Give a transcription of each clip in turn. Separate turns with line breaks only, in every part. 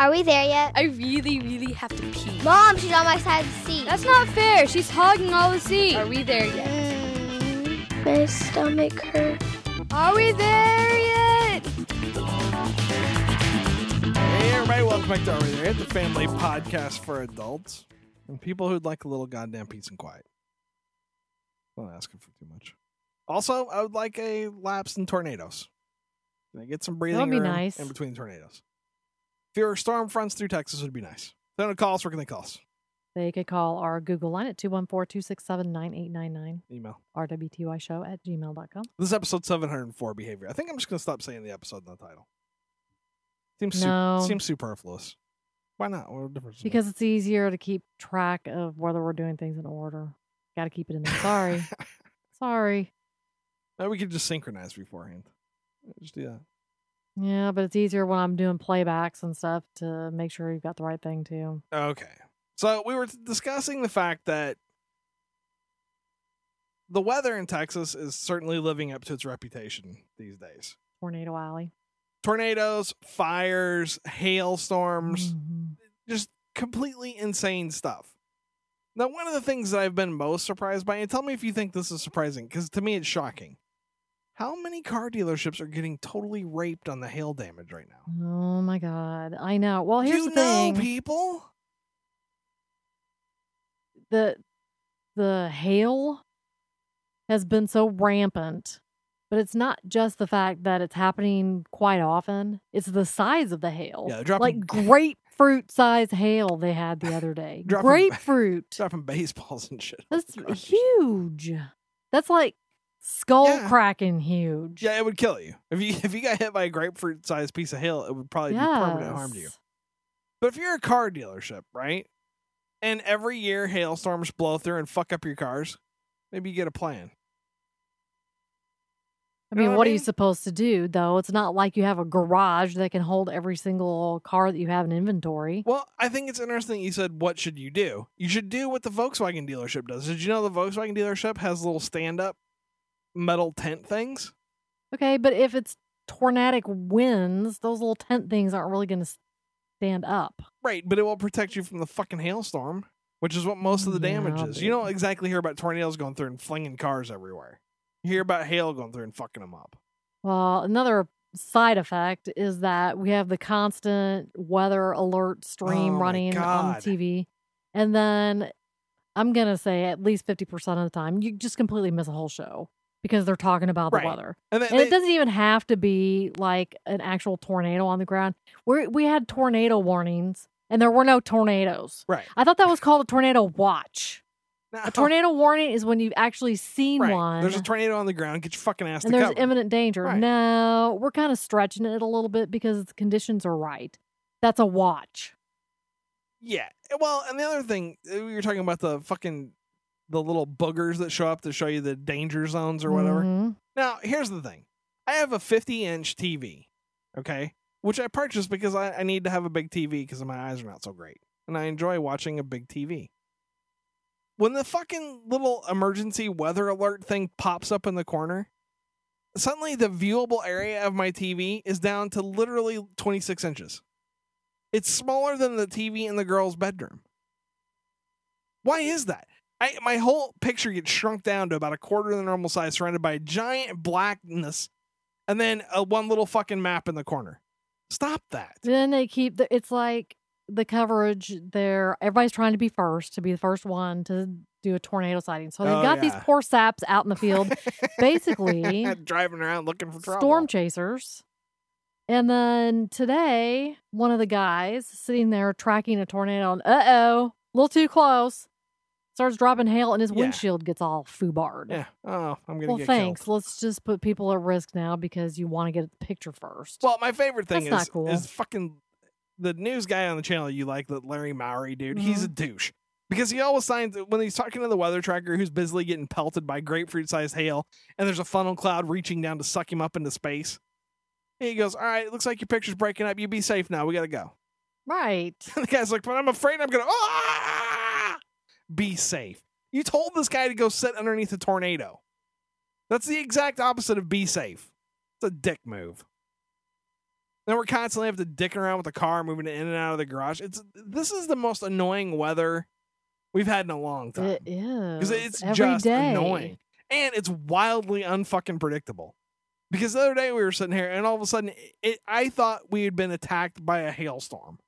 Are we there yet?
I really, really have to pee.
Mom, she's on my side of the seat.
That's not fair. She's hogging all the seat. Are we there yet?
Mm, my stomach hurts.
Are we there yet?
Hey, everybody, welcome back to Are We There? Yet, the family podcast for adults and people who'd like a little goddamn peace and quiet. Don't asking for too much. Also, I would like a lapse in tornadoes. Can I get some breathing
That'd be
room
nice.
in between tornadoes? Fewer storm fronts through Texas would be nice. They don't call us. Where can they call us?
They could call our Google line at 214-267-9899,
Email.
rwtyshow at gmail.com.
This is episode 704 behavior. I think I'm just going to stop saying the episode in the title. Seems, su-
No.
seems superfluous. Why not? What difference?
Because it's easier to keep track of whether we're doing things in order. Got to keep it in there. Sorry. Sorry.
Maybe we could just synchronize beforehand. Just do that.
Yeah, but it's easier when I'm doing playbacks and stuff to make sure you've got the right thing too.
Okay. So we were discussing the fact that the weather in Texas is certainly living up to its reputation these days.
Tornado Alley.
Tornadoes, fires, hailstorms,
Mhm.
just completely insane stuff. Now, one of the things that I've been most surprised by, and tell me if you think this is surprising, because to me it's shocking. How many car dealerships are getting totally raped on the hail damage right now?
Oh my god. I know. Well, here's
you
the
know
thing.
people?
the the hail has been so rampant but it's not just the fact that it's happening quite often it's the size of the hail
Yeah, dropping-
like grapefruit size hail they had the other day
Dropping-
grapefruit
Dropping baseballs and shit.
that's huge that's like skull
Yeah.
cracking huge
Yeah, it would kill you. If you if you got hit by a grapefruit sized piece of hail, it would probably do permanent harm to you. But if you're a car dealership, right? And every year hailstorms blow through and fuck up your cars, maybe you get a plan.
I mean,
what I
what are you supposed to do though? It's not like you have a garage that can hold every single car that you have in inventory.
Well, I think it's interesting you said what should you do? You should do what the Volkswagen dealership does. Did you know the Volkswagen dealership has a little stand up metal tent things?
Okay, but if it's tornadic winds, those little tent things aren't really going to stand up.
Right, but it will protect you from the fucking hailstorm, which is what most of the damage
Yeah,
is. You don't exactly hear about tornadoes going through and flinging cars everywhere. You hear about hail going through and fucking them up.
Well, another side effect is that we have the constant weather alert stream
Oh
running on. TV. And then I'm going to say at least 50% of the time, you just completely miss a whole show because they're talking about the
Right.
weather.
And, then
And
they-
it doesn't even have to be like an actual tornado on the ground. We we had tornado warnings and there were no tornadoes.
right.
I thought that was called a tornado watch. A tornado warning is when you've actually seen
Right.
one
There's a tornado on the ground. Get your fucking ass
and there's
cover.
imminent danger.
Right.
No, we're kind of stretching it a little bit because the conditions are right. That's a watch.
yeah. Well, and the other thing uh, we were talking about the fucking the little boogers that show up to show you the danger zones or whatever.
Mhm.
Now, here's the thing. I have a 50 inch TV, okay, which I purchased because I, I need to have a big TV because my eyes are not so great, and I enjoy watching a big TV. When the fucking little emergency weather alert thing pops up in the corner, suddenly the viewable area of my TV is down to literally 26 inches. It's smaller than the TV in the girl's bedroom. Why is that? I, my whole picture gets shrunk down to about a quarter of the normal size, surrounded by giant blackness, and then a one little fucking map in the corner. Stop that.
Then they keep the, it's like the coverage there. Everybody's trying to be first, to be the first one to do a tornado sighting. So they've
Oh,
got these poor saps out in the field, basically
driving around looking for trouble.
storm chasers. And then today, one of the guys sitting there tracking a tornado, and uh oh, a little too close, starts dropping hail, and his
Yeah.
windshield gets all foobarred.
Yeah. Oh, I'm gonna get it.
Well, thanks.
killed.
Let's just put people at risk now because you want to get the picture first.
Well, my favorite thing
That's
is
cool.
is fucking the news guy on the channel you like, the Larry Mowry dude. He's
Mm-hmm.
a douche because he always signs when he's talking to the weather tracker who's busily getting pelted by grapefruit sized hail, and there's a funnel cloud reaching down to suck him up into space. He goes, "All right, looks like your picture's breaking up. You be safe now. We gotta go."
right.
And the guy's like, "But I'm afraid I'm gonna ah! Be safe." You told this guy to go sit underneath a tornado. That's the exact opposite of be safe. It's a dick move. Then we're constantly have to dicking around with the car, moving it in and out of the garage. It's this is the most annoying weather we've had in a long time.
It is.
because it's
every
just
day.
annoying and it's wildly unfucking predictable. Because the other day we were sitting here and all of a sudden it, I thought we had been attacked by a hailstorm.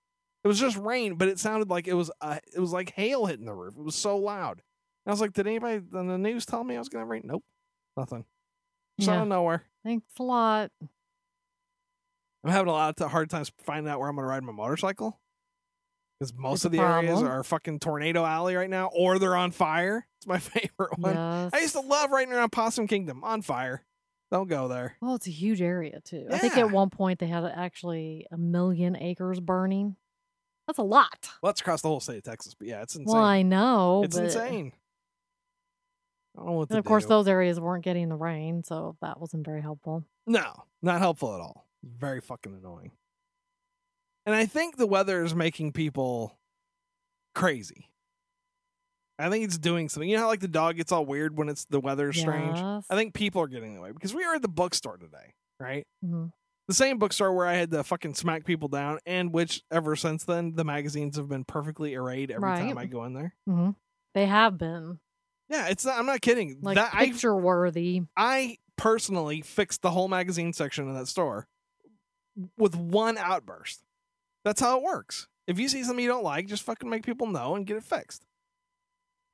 It was just rain, but it sounded like it was uh, it was like hail hitting the roof. It was so loud. And I was like, did anybody on the news tell me I was going to rain? Nope, nothing. Just out of nowhere.
Thanks a lot.
I'm having a lot of hard times finding out where I'm going to ride my motorcycle. Because most
It's
of the areas are fucking tornado alley right now, or they're on fire. It's my favorite one.
Yes.
I used to love riding around Possum Kingdom on fire. Don't go there.
Well, it's a huge area too. I think at one point they had actually a million acres burning. That's a lot.
Well, that's across the whole state of Texas, but yeah, it's insane.
Well, I know.
it's
but-
insane. I don't know what
And of course,
do.
those areas weren't getting the rain, so that wasn't very helpful.
No, not helpful at all. Very fucking annoying. And I think the weather is making people crazy. I think it's doing something. You know how like the dog gets all weird when it's the weather is strange? I think people are getting the way because we were at the bookstore today, right?
Mhm.
The same bookstore where I had to fucking smack people down, and which ever since then the magazines have been perfectly arrayed every time I go in there.
Mhm. They have been
Yeah, it's not, I'm not kidding.
like
that
picture worthy.
I personally fixed the whole magazine section of that store with one outburst. That's how it works. If you see something you don't like, just fucking make people know and get it fixed.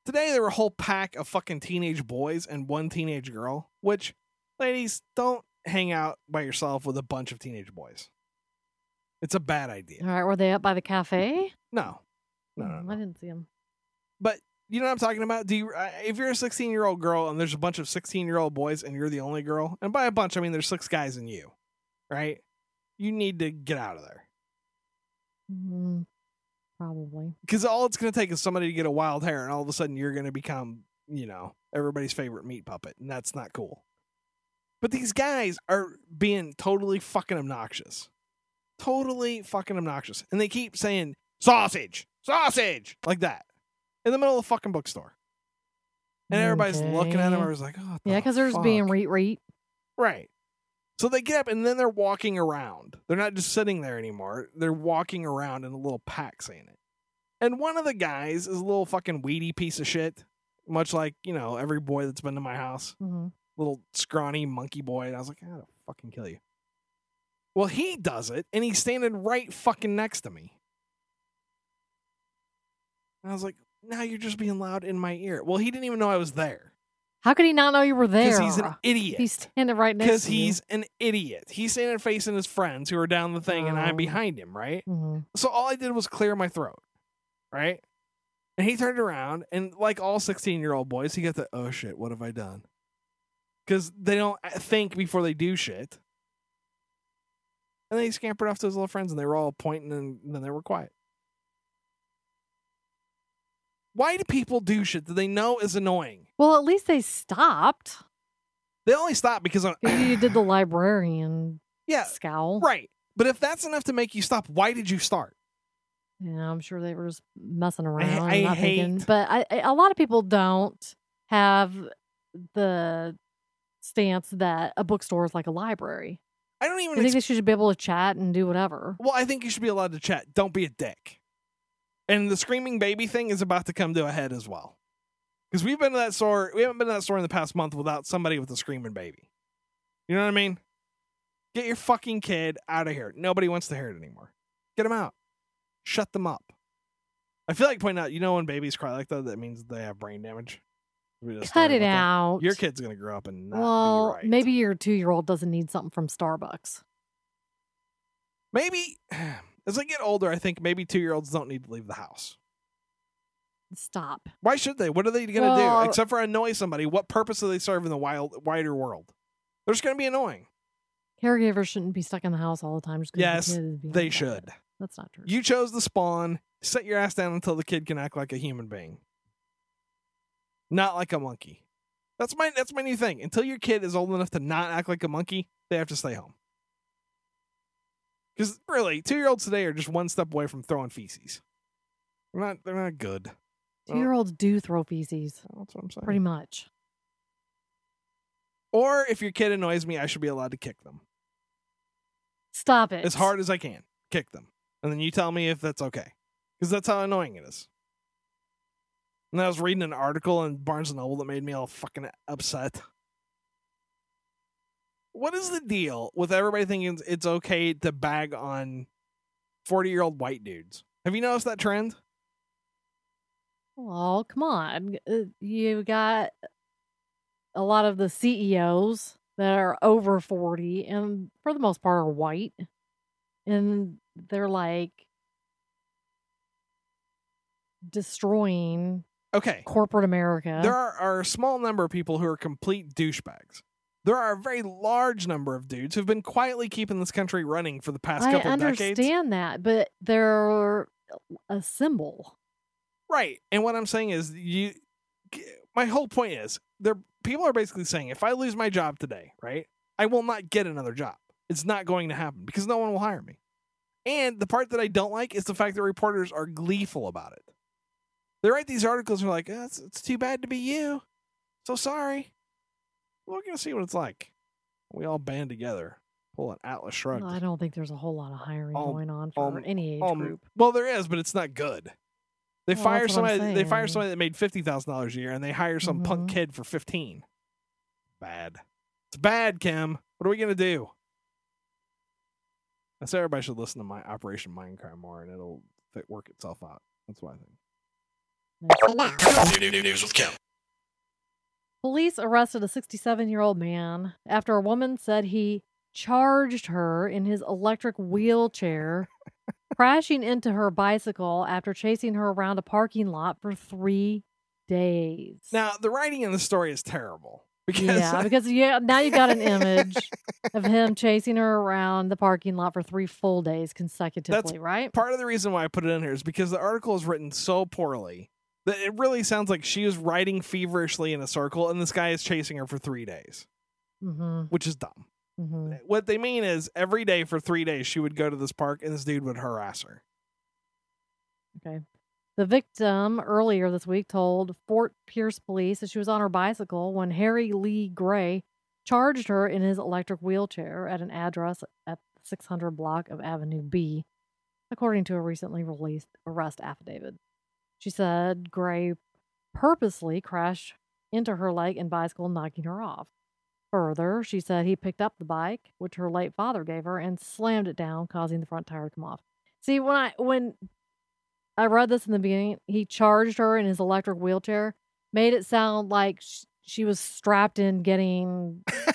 Today there were a whole pack of fucking teenage boys and one teenage girl, which ladies, don't hang out by yourself with a bunch of teenage boys. It's a bad idea.
All right, were they up by the cafe?
No. No, no,
Mm,
no.
I didn't see them.
But you know what I'm talking about? Do you uh, if you're a 16 year old girl and there's a bunch of 16 year old boys and you're the only girl, and by a bunch I mean there's six guys and you, right? You need to get out of there
Mm, probably.
because all it's going to take is somebody to get a wild hair, and all of a sudden you're going to become, you know, everybody's favorite meat puppet, and that's not cool. But these guys are being totally fucking obnoxious, totally fucking obnoxious, and they keep saying sausage, sausage, like that in the middle of the fucking bookstore. And everybody's looking at.
Okay.
I was like, oh,
Yeah, because they're just being reet reet.
right. So they get up and then they're walking around. They're not just sitting there anymore. They're walking around in a little pack saying it. And one of the guys is a little fucking weedy piece of shit, much like, you know, every boy that's been to my house.
hmm
Little scrawny monkey boy. And I was like, to fucking kill you. Well, he does it and he's standing right fucking next to me. And I was like, now you're just being loud in my ear. Well, he didn't even know I was there
How could he not know you were there?
because he's an idiot.
He's standing right next
because
to you.
he's an idiot. He's standing facing his friends who are down the thing, and I'm
Oh.
behind him, right?
Mhm.
So all I did was clear my throat, right? And he turned around, and like all 16 year old boys, he got the oh shit, what have I done? Because they don't uh, think before they do shit. And they scampered off to his little friends, and they were all pointing, and then they were quiet. Why do people do shit that they know is annoying?
Well, at least they stopped.
They only stop because of,
Maybe you did the librarian
yeah,
scowl.
Right. But if that's enough to make you stop, why did you start?
Yeah, I'm sure they were just messing around.
I
and not thinking-
hate-
but I, I, a lot of people don't have the stance that a bookstore is like a library.
I don't even
I think
ex-
they should be able to chat and do whatever.
Well, I think you should be allowed to chat. Don't be a dick. And the screaming baby thing is about to come to a head as well. Because we've been to that store, we haven't been to that store in the past month without somebody with a screaming baby. You know what I mean? Get your fucking kid out of here. Nobody wants to hear it anymore. Get them out. Shut them up. I feel like pointing out, you know, when babies cry like that, that means they have brain damage.
Cut it
about that.
out.
Your kid's gonna grow up and not
well,
be right.
maybe your two year old doesn't need something from Starbucks.
maybe as I get older, I think maybe two year olds don't need to leave the house.
Stop.
Why should they? What are they going to
Well-
do except for annoy somebody? What purpose do they serve in the wild, wider world? They're just going to be annoying.
Caregivers shouldn't be stuck in the house all the time. Just the
Yes,
being
They should.
That's not true.
You chose the spawn. Set your ass down until the kid can act like a human being, not like a monkey. That's my that's my new thing. Until your kid is old enough to not act like a monkey, they have to stay home. Because really, two year olds today are just one step away from throwing feces. They're not. They're not good.
two year olds do throw feces,
That's what I'm saying.
pretty much.
Or if your kid annoys me, I should be allowed to kick them.
Stop it.
as hard as I can. Kick them. And then you tell me if that's okay. Because that's how annoying it is. And I was reading an article in Barnes and Noble that made me all fucking upset. What is the deal with everybody thinking it's okay to bag on 40 year old white dudes? Have you noticed that trend?
Oh, come on. Uh, You got a lot of the CEOs that are over 40 and for the most part are white. And they're like destroying
Okay.
corporate America.
There are, are a small number of people who are complete douchebags. There are a very large number of dudes who've been quietly keeping this country running for the past
I
couple
understand
decades.
I understand that, but they're a symbol.
Right. And what I'm saying is you my whole point is there people are basically saying if I lose my job today, right? I will not get another job. It's not going to happen because no one will hire me. And the part that I don't like is the fact that reporters are gleeful about it. They write these articles and are like, oh, it's, it's too bad to be you. So sorry. We're going to see what it's like. We all band together, pull an Atlas Shrugged.
I don't think there's a whole lot of hiring
Um,
going on for
um,
any age
Um,
group.
Well, there is, but it's not good. They
Well,
fire
that's what I'm
somebody. They fire somebody that made fifty thousand dollars a year, and they hire some punk
Mhm.
kid for fifteen. Bad. It's bad, Kim. What are we gonna do? I say everybody should listen to my Operation Mindcrime more, and it'll fit, work itself out. That's what I think. News with Kim.
Police arrested a 67 year old man after a woman said he charged her in his electric wheelchair, crashing into her bicycle after chasing her around a parking lot for three days.
Now, the writing in the story is terrible because
yeah, because yeah, now you got an image of him chasing her around the parking lot for three full days consecutively, That's right?
part of the reason why I put it in here is because the article is written so poorly it really sounds like she was riding feverishly in a circle, and this guy is chasing her for three days,
Mm-hmm,
which is dumb.
mm-hmm.
What they mean is every day for three days she would go to this park and this dude would harass her.
Okay. The victim earlier this week told Fort Pierce police that she was on her bicycle when Harry Lee Gray charged her in his electric wheelchair at an address at the 600 block of Avenue B, according to a recently released arrest affidavit. She said Gray purposely crashed into her leg and bicycle, knocking her off. Further, she said he picked up the bike, which her late father gave her, and slammed it down, causing the front tire to come off. See, when I when I read this in the beginning, he charged her in his electric wheelchair, made it sound like sh- she was strapped in, getting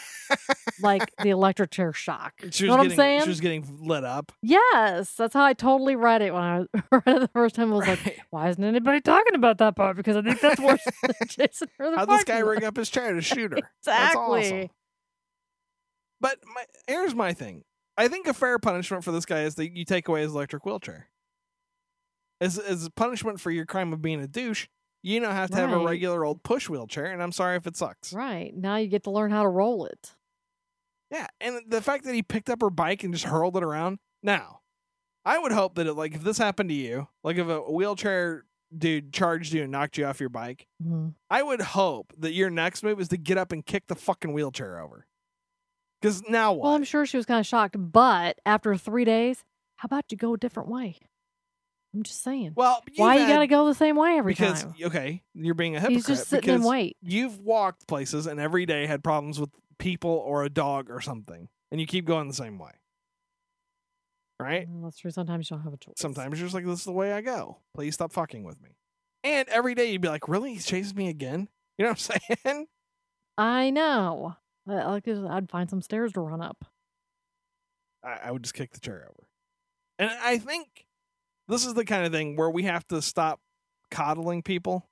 like the electric chair shock.
She
you
was
know what
getting
I'm saying?
she was getting lit up.
yes, that's how I totally read it when I read it the first time. I was like, why isn't anybody talking about that part? Because I think that's worse than Jason.
How'd this guy rig up his chair to shoot her? That's awesome.
Exactly.
But my, here's my thing. I think a fair punishment for this guy is that you take away his electric wheelchair. As as a punishment for your crime of being a douche, you now have to have a regular old push wheelchair, and I'm sorry if it sucks.
Right now, you get to learn how to roll it.
Yeah, and the fact that he picked up her bike and just hurled it around. Now, I would hope that it, like if this happened to you, like if a wheelchair dude charged you and knocked you off your bike,
Mhm.
I would hope that your next move is to get up and kick the fucking wheelchair over. Because now what?
Well, I'm sure she was kind of shocked, but after three days, how about you go a different way? I'm just saying.
Well,
Why
you've
you got to go the same way every
because
time?
okay, you're being a hypocrite.
He's just sitting in wait.
You've walked places and every day had problems with people or a dog or something, and you keep going the same way. Right?
Well, that's true. Sometimes you don't have a choice.
Sometimes you're just like, "This is the way I go. Please stop fucking with me." And every day you'd be like, "Really? He chases me again?" You know what I'm saying?
I know. I- I like I'd find some stairs to run up.
I, I would just kick the chair over. And I think this is the kind of thing where we have to stop coddling people.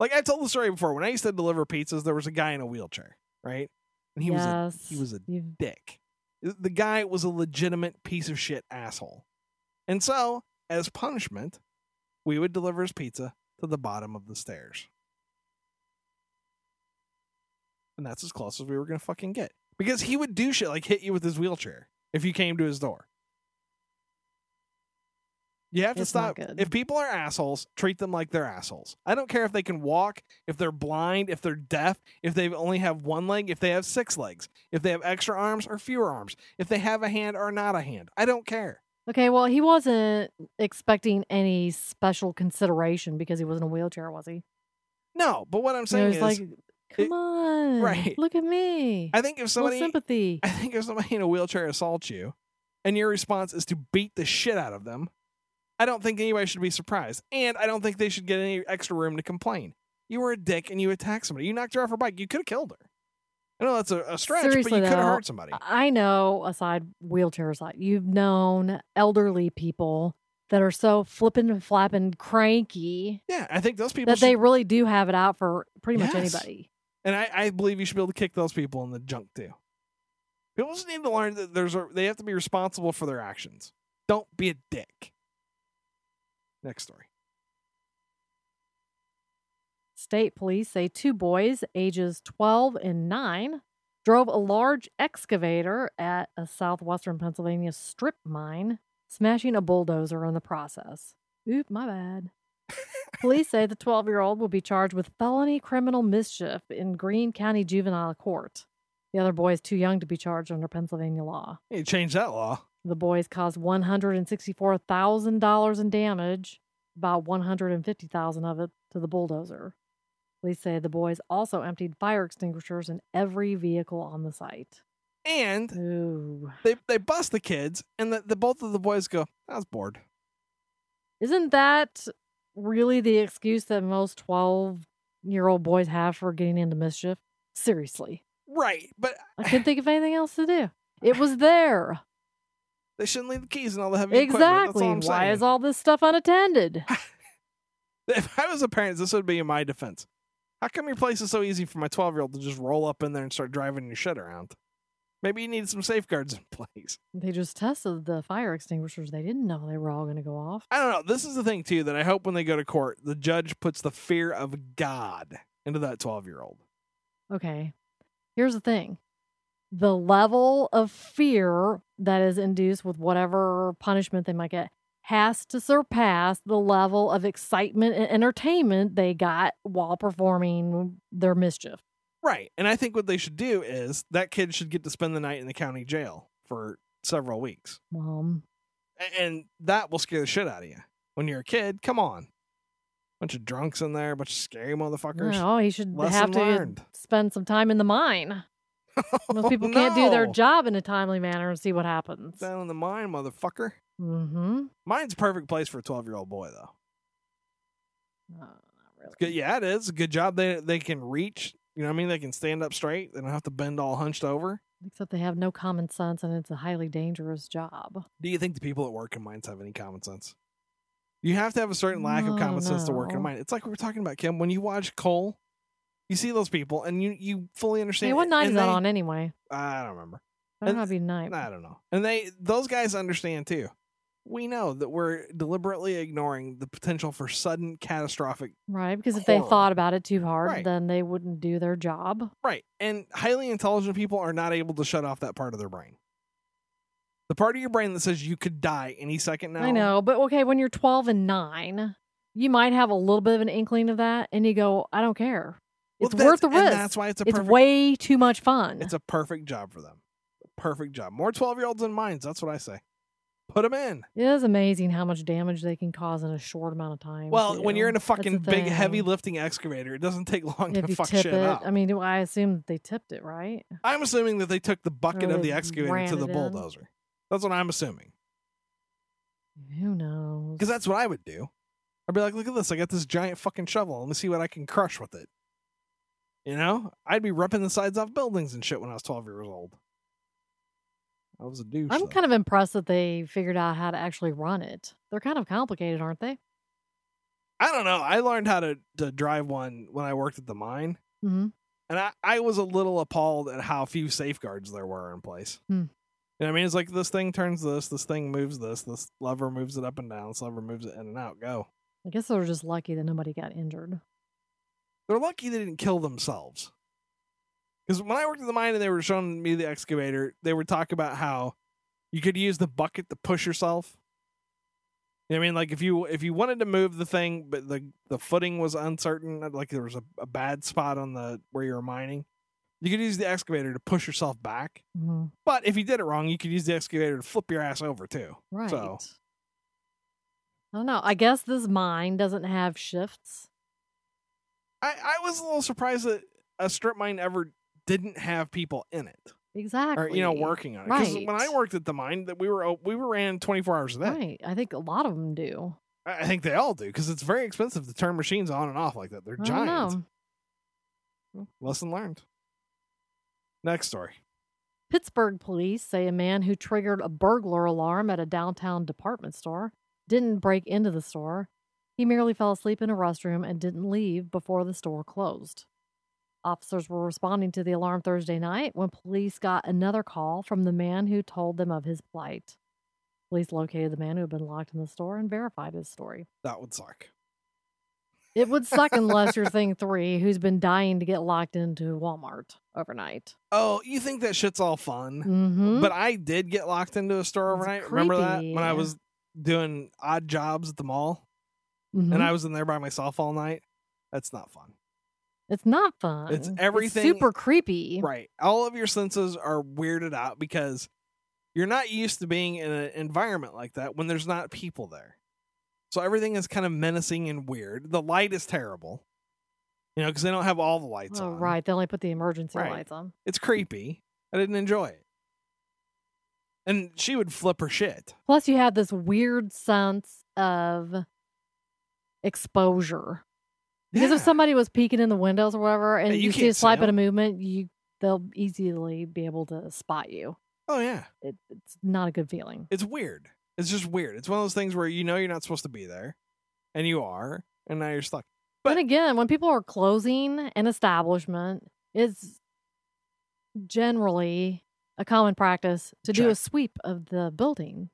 Like I told the story before, when I used to deliver pizzas, there was a guy in a wheelchair, right? And he was a he was a
You've-
dick. The guy was a legitimate piece of shit asshole. And so, as punishment, we would deliver his pizza to the bottom of the stairs. And that's as close as we were going to fucking get. Because he would do shit like hit you with his wheelchair if you came to his door. You have to
It's
stop. If people are assholes, treat them like they're assholes. I don't care if they can walk, if they're blind, if they're deaf, if they only have one leg, if they have six legs, if they have extra arms or fewer arms, if they have a hand or not a hand. I don't care.
Okay, well, he wasn't expecting any special consideration because he was in a wheelchair, was he?
No, but what I'm saying is,
like, come
it-
on,
right.
Look at me.
I think if somebody,
sympathy.
I think if somebody in a wheelchair assaults you, and your response is to beat the shit out of them, I don't think anybody should be surprised, and I don't think they should get any extra room to complain. You were a dick and you attacked somebody. You knocked her off her bike. You could have killed her. I know that's a, a stretch,
Seriously,
but you could have hurt somebody.
I know, aside wheelchair aside, you've known elderly people that are so flippin' and flapping cranky
yeah, I think those people
that they really do have it out for pretty much anybody.
and I, I believe you should be able to kick those people in the junk too. People just need to learn that there's a, they have to be responsible for their actions. Don't be a dick. Next story.
State police say two boys, ages 12 and 9, drove a large excavator at a southwestern Pennsylvania strip mine, smashing a bulldozer in the process. Oop, my bad. Police say the 12 year old will be charged with felony criminal mischief in Greene County Juvenile Court. The other boy is too young to be charged under Pennsylvania law.
You change that law.
The boys caused $164,000 in damage, about 150,000 of it to the bulldozer. Police say the boys also emptied fire extinguishers in every vehicle on the site.
And
Ooh.
they they bust the kids, and the, the both of the boys go, "I was bored."
Isn't that really the excuse that most 12 year old boys have for getting into mischief? Seriously.
Right, but
I couldn't think of anything else to do. It was there.
They shouldn't leave the keys and all the heavy equipment.
Exactly. Why
saying.
is all this stuff unattended?
If I was a parent, this would be in my defense. How come your place is so easy for my 12 year old to just roll up in there and start driving your shit around? Maybe you need some safeguards in place.
They just tested the fire extinguishers. They didn't know they were all going to go off.
I don't know. This is the thing, too, that I hope when they go to court, the judge puts the fear of God into that 12 year old.
Okay. Here's the thing the level of fear that is induced with whatever punishment they might get has to surpass the level of excitement and entertainment they got while performing their mischief.
Right. And I think what they should do is that kid should get to spend the night in the county jail for several weeks.
Um,
And that will scare the shit out of you. When you're a kid, come on. Bunch of drunks in there, bunch of scary motherfuckers.
no, he should
Lesson
have to
learned.
spend some time in the mine. Most people can't do their job in a timely manner and see what happens.
Down in the mine, motherfucker.
Mm-hmm.
Mine's a perfect place for a 12 year old boy, though.
Not really.
Good, yeah, it is. a good job. They they can reach. You know what I mean? They can stand up straight. They don't have to bend all hunched over.
Except they have no common sense and it's a highly dangerous job.
Do you think the people that work in mines have any common sense? You have to have a certain lack of
No,
common sense to work in a mine. It's like we were talking about, Kim. When you watch coal, you see those people and you you fully understand.
Hey, what night is that on anyway?
I don't remember. And-
not be night.
I don't know. And they those guys understand too. We know that we're deliberately ignoring the potential for sudden catastrophic
Right, because if they thought about it too hard,
Right.
then they wouldn't do their job.
Right. And highly intelligent people are not able to shut off that part of their brain. The part of your brain that says you could die any second now.
I know, but okay, when you're 12 and 9, you might have a little bit of an inkling of that, and you go, I don't care.
Well,
It's worth the risk.
that's why it's a
it's
perfect
way too much fun.
it's a perfect job for them. Perfect job. More 12 year olds in mines. That's what I say. Put them in.
it is amazing how much damage they can cause in a short amount of time.
Well, when you're in a
That's the
fucking big, heavy lifting excavator, it doesn't take long
if
to
you
fuck
tip
shit
it,
up.
I mean, do I assume that they tipped it, right?
I'm assuming that they took the bucket
Or
of
they
the excavator
ran
to the
it in.
bulldozer. That's what I'm assuming.
Who knows?
Because that's what I would do. I'd be like, look at this. I got this giant fucking shovel. Let me see what I can crush with it. You know? I'd be ripping the sides off buildings and shit when I was 12 years old. I was a douche.
I'm kind of impressed that they figured out how to actually run it. They're kind of complicated, aren't they?
I don't know. I learned how to, to drive one when I worked at the mine.
hmm
And I, I was a little appalled at how few safeguards there were in place.
Hmm.
You know what I mean? It's like this thing turns this, this thing moves this, this lever moves it up and down, this lever moves it in and out. Go.
I guess they were just lucky that nobody got injured.
They're lucky they didn't kill themselves. Because when I worked at the mine and they were showing me the excavator, they would talk about how you could use the bucket to push yourself. You know what I mean, like if you if you wanted to move the thing, but the the footing was uncertain, like there was a, a bad spot on the where you were mining, you could use the excavator to push yourself back.
Mhm.
But if you did it wrong, you could use the excavator to flip your ass over too.
Right.
So
I don't know. I guess this mine doesn't have shifts.
I I was a little surprised that a strip mine ever didn't have people in it
Exactly.
or you know working on it. Because when I worked at the mine, that we were o- we were ran twenty four hours a day.
Right. I think a lot of them do.
I think they all do because it's very expensive to turn machines on and off like that. They're
I don't
giant.
know.
Lesson learned. Next story.
Pittsburgh police say a man who triggered a burglar alarm at a downtown department store didn't break into the store. He merely fell asleep in a restroom and didn't leave before the store closed. Officers were responding to the alarm Thursday night when police got another call from the man who told them of his plight. Police located the man who had been locked in the store and verified his story.
That would suck.
It would suck unless you're thing three, who's been dying to get locked into Walmart overnight.
Oh, you think that shit's all fun?
Mm-hmm.
But I did get locked into a store overnight. Remember that when I was doing odd jobs at the mall
Mm-hmm.
and I was in there by myself all night? That's not fun.
It's not fun.
It's everything-
super creepy.
Right. All of your senses are weirded out because you're not used to being in an environment like that when there's not people there. So everything is kind of menacing and weird. The light is terrible. You know, because they don't have all the lights
Oh,
on.
right. They only put the emergency
Right.
lights on.
It's creepy. I didn't enjoy it. And she would flip her shit.
Plus, you have this weird sense of exposure. Because
Yeah.
if somebody was peeking in the windows or whatever, and you,
you
see a slight bit of movement, you they'll easily be able to spot you.
Oh yeah.
It, it's not a good feeling.
It's weird. It's just weird. It's one of those things where you know you're not supposed to be there, and you are, and now you're stuck.
But
But-
again, when people are closing an establishment, it's generally a common practice to do a sweep of the building.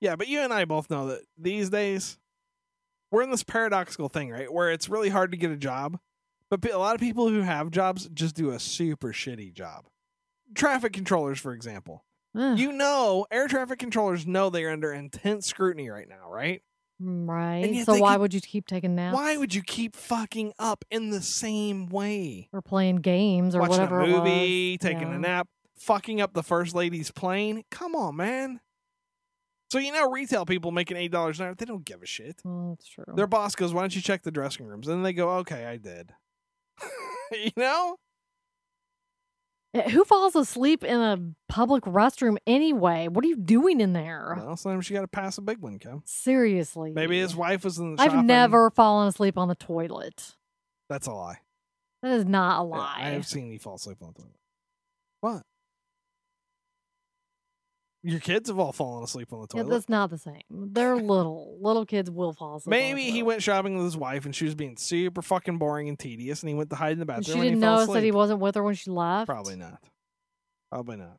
Yeah, but you and I both know that these days we're in this paradoxical thing, right? Where it's really hard to get a job, but a lot of people who have jobs just do a super shitty job. Traffic controllers, for example.
Ugh,
You know, air traffic controllers know they're under intense scrutiny right now, right?
right. So why would you keep taking naps?
Why would you keep fucking up in the same way?
or playing games or
Watching
whatever
a movie, taking
Yeah.
a nap, fucking up the first lady's plane. Come on, man. So you know, retail people making eight dollars an hour, they don't give a shit.
Oh, that's true.
Their boss goes, "Why don't you check the dressing rooms?" And they go, "Okay, I did." you know,
Eh, Who falls asleep in a public restroom anyway? What are you doing in there?
well, sometimes you got to pass a big one, Kim.
Seriously.
Maybe his wife was in the.
I've
shopping.
never fallen asleep on the toilet.
That's a lie.
That is not a
Yeah,
lie.
I have seen you fall asleep on the toilet. What? Your kids have all fallen asleep on the
Yeah,
toilet.
that's not the same. They're little. Little kids will fall asleep.
Maybe he went shopping with his wife and she was being super fucking boring and tedious, and he went to hide in the
And
bathroom.
she
and
didn't
he fell
notice that he wasn't with her when she left.
Probably not. Probably not.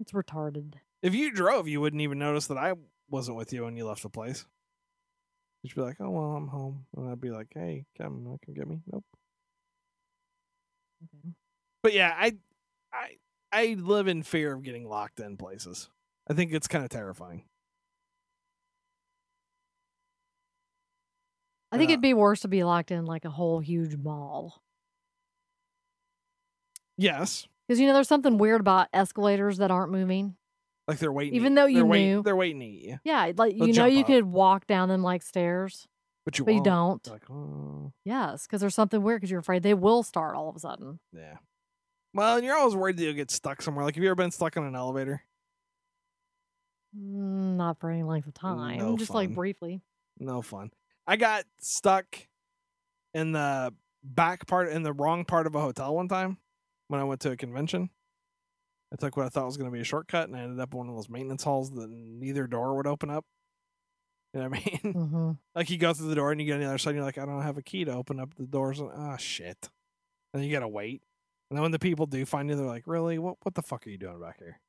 It's retarded.
If you drove, you wouldn't even notice that I wasn't with you when you left the place. You'd be like, "Oh well, I'm home," and I'd be like, "Hey, come, come get me." Nope.
Okay.
But yeah, I, I, I live in fear of getting locked in places. I think it's kind of terrifying.
I think
Yeah.
it'd be worse to be locked in like a whole huge mall.
Yes,
Because you know, there's something weird about escalators that aren't moving.
like they're waiting.
Even though you
they're waiting,
knew-
they're waiting to eat you,
Yeah, like
They'll
you know, you
up.
could walk down them like stairs,
but you
but you
won't.
don't.
You're like, oh,
Yes, because there's something weird because you're afraid they will start all of a sudden.
yeah. Well, and you're always worried that you'll get stuck somewhere. Like, have you ever been stuck in an elevator?
Mm, not for any length of time,
No
just like
fun.
briefly.
No fun. I got stuck in the back part in the wrong part of a hotel one time when I went to a convention. I took what I thought was going to be a shortcut, and I ended up in one of those maintenance halls that neither door would open up. You know what I mean?
hmm
like you go through the door and you get on the other side, and you're like, I don't have a key to open up the doors. And oh shit! And you gotta wait. And then when the people do find you, they're like, Really? What? What the fuck are you doing back here?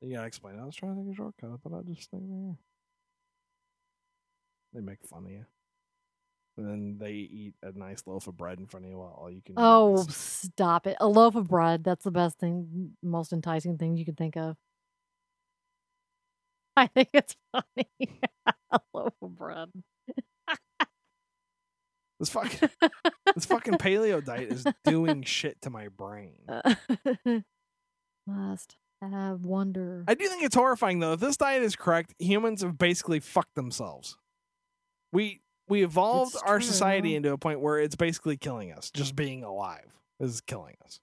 You gotta explain. I was trying to take a shortcut. I thought I'd just stay there. They make fun of you. And then they eat a nice loaf of bread in front of you while all you can.
Oh,
is-
stop it! A loaf of bread—that's the best thing, most enticing thing you can think of. I think it's funny. a loaf of bread.
This fucking this fucking paleo diet is doing shit to my brain.
Uh, Must have wonder.
I do think it's horrifying though. If this diet is correct, humans have basically fucked themselves. We we evolved
It's
our society
true.
into a point where it's basically killing us. Just being alive is killing us.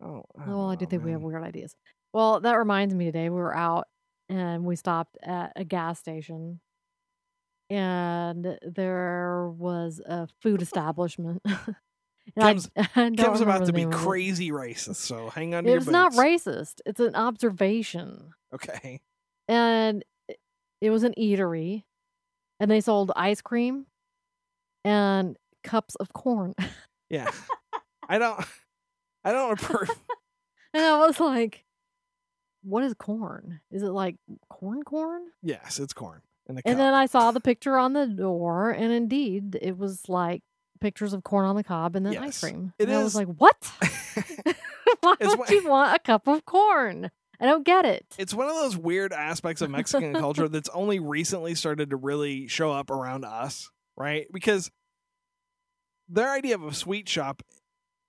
Oh, I
well, I
don't
do
know,
think we have weird ideas. Well, that reminds me today we were out and we stopped at a gas station and there was a food establishment.
Kim's- Kim's about to be
name of it.
crazy racist, so hang on to your
It's not racist. It's an observation.
Okay.
And it- it was an eatery and they sold ice cream and cups of corn.
Yeah. I don't I don't approve.
And I was like, what is corn? Is it like corn corn?
yes, it's corn. In a
And then I saw the picture on the door, and indeed, it was like pictures of corn on the cob and then
Yes,
ice cream.
it
and I was like, what? Why
It's
would you want a cup of corn? I don't get it.
it's one of those weird aspects of Mexican culture that's only recently started to really show up around us, right? Because their idea of a sweet shop,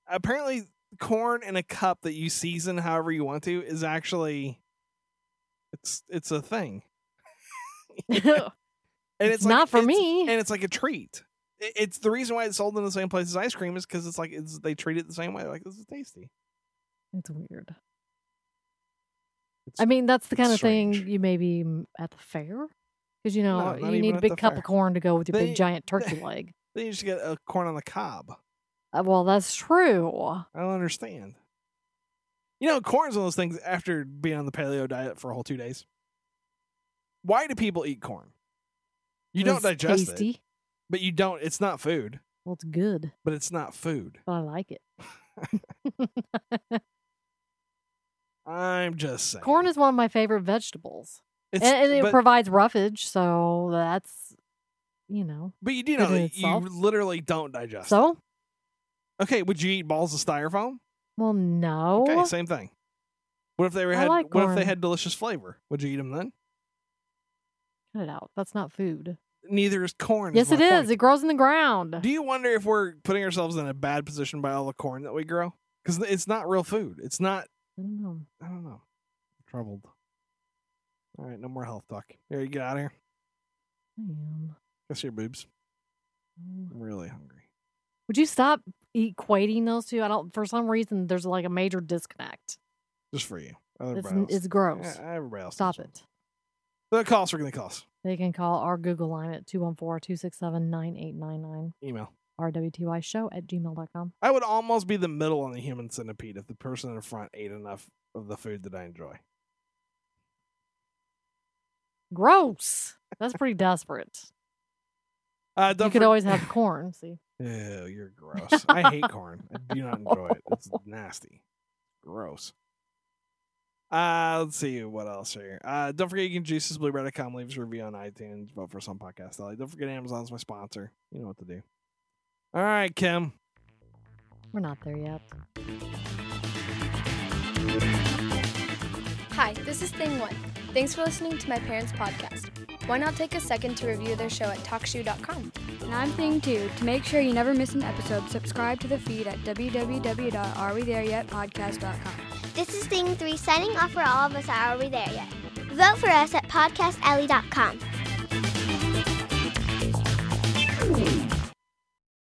apparently, corn in a cup that you season however you want to is actually it's it's a thing, and
it's,
it's, like-
not for
it's-
me.
and it's like a treat. It's the reason why it's sold in the same place as ice cream is because it's like it's they treat it the same way. Like this is tasty.
It's weird.
It's,
I mean, that's the kind of thing you maybe m- at the fair. Because, you know,
No,
you need a big cup
fair.
of corn to go with your
They-
big giant turkey leg.
then you just get a corn on the cob.
Uh, well, that's true.
I don't understand. You know, corn's one of those things after being on the paleo diet for a whole two days. Why do people eat corn? You don't digest
tasty.
it, but you don't. It's not food,
Well, it's good,
but it's not food.
but I like it.
I'm just saying.
corn is one of my favorite vegetables.
it's,
and, and it
but,
provides roughage, so that's, you know.
but you do know
in
that you
itself.
literally don't digest. it.
So,
okay, would you eat balls of styrofoam?
well, no.
Okay, same thing. What if they were
I
had?
like
what if they
corn.
had delicious flavor? Would you eat them then?
Cut it out. That's not food.
Neither is corn.
yes, it is.
point.
It grows in the ground.
Do you wonder if we're putting ourselves in a bad position by all the corn that we grow? Because it's not real food. It's not.
I don't know.
I don't know. troubled. All right, no more health talk. Here, you get out of here.
I am.
Guess your boobs.
Mm.
I'm really hungry.
Would you stop equating those two? I don't. For some reason, there's like a major disconnect.
Just for you.
It's,
else.
it's gross.
Yeah, everybody else.
Stop it.
The costs are going to cost.
They can call our Google line at 214-267-9899.
Email.
RWTY show at gmail.com.
I would almost be the middle on the human centipede if the person in the front ate enough of the food that I enjoy.
Gross. That's pretty desperate.
Uh,
You
don't
could
for-
always have corn. See,
Ew, you're gross. I hate corn. I do not enjoy it. It's nasty. Gross. Uh, let's see what else here. Uh, don't forget you can juicesblueberry.com, leave us a review on iTunes, vote for some podcast. Alley. Don't forget Amazon's my sponsor. You know what to do. All right, Kim.
we're not there yet.
Hi, this is Thing One. Thanks for listening to my parents' podcast. Why not take a second to review their show at talkshoe.com?
And I'm Thing 2. To make sure you never miss an episode, subscribe to the feed at www.arewethereyetpodcast.com.
This is Thing 3 signing off for all of us Are We There Yet? Vote for us at podcastalley.com.